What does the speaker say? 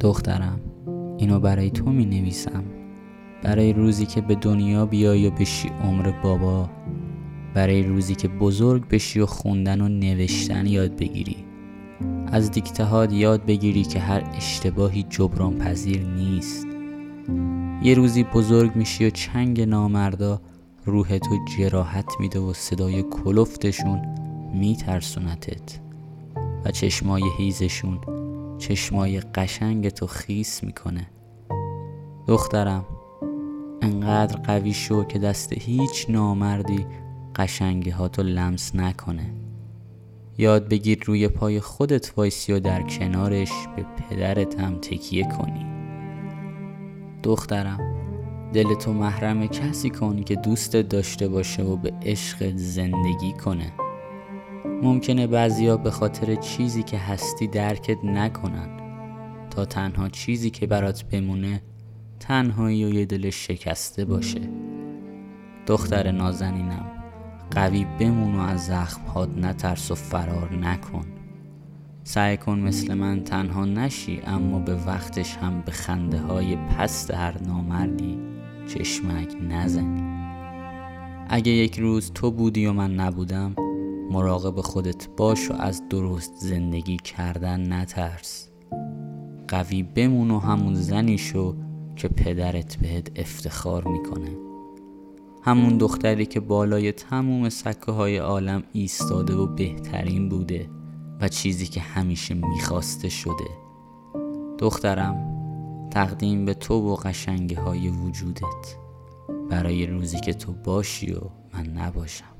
دخترم. اینو برای تو می نویسم برای روزی که به دنیا بیای و بشی عمر بابا. برای روزی که بزرگ بشی و خوندن و نوشتن یاد بگیری. از دیکتهاد یاد بگیری که هر اشتباهی جبران پذیر نیست. یه روزی بزرگ میشی و چنگ نامردا روح تو جراحت میده و صدای کلفتشون میترسونتت. و چشمای هیزشون چشمای قشنگ تو خیس می‌کنه. دخترم انقدر قوی شو که دست هیچ نامردی قشنگی هاتو لمس نکنه. یاد بگیر روی پای خودت وایسی و در کنارش به پدرت هم تکیه کنی. دخترم دل تو محرم کسی کن که دوستت داشته باشه و به عشق زندگی کنه. ممکنه بعضیا به خاطر چیزی که هستی درکت نکنن. تا تنها چیزی که برات بمونه تنهایی و یه دل شکسته باشه. دختر نازنینم قوی بمون و از زخمهات نترس و فرار نکن. سعی کن مثل من تنها نشی اما به وقتش هم به خنده های پست هر نامردی چشمک نزنی اگه یک روز تو بودی و من نبودم مراقب خودت باش و از درست زندگی کردن نترس. قوی بمون و همون زنی شو که پدرت بهت افتخار می‌کنه. همون دختری که بالای تموم سکه های عالم ایستاده و بهترین بوده و چیزی که همیشه می‌خواسته شده. دخترم تقدیم به تو و قشنگی های وجودت. برای روزی که تو باشی و من نباشم.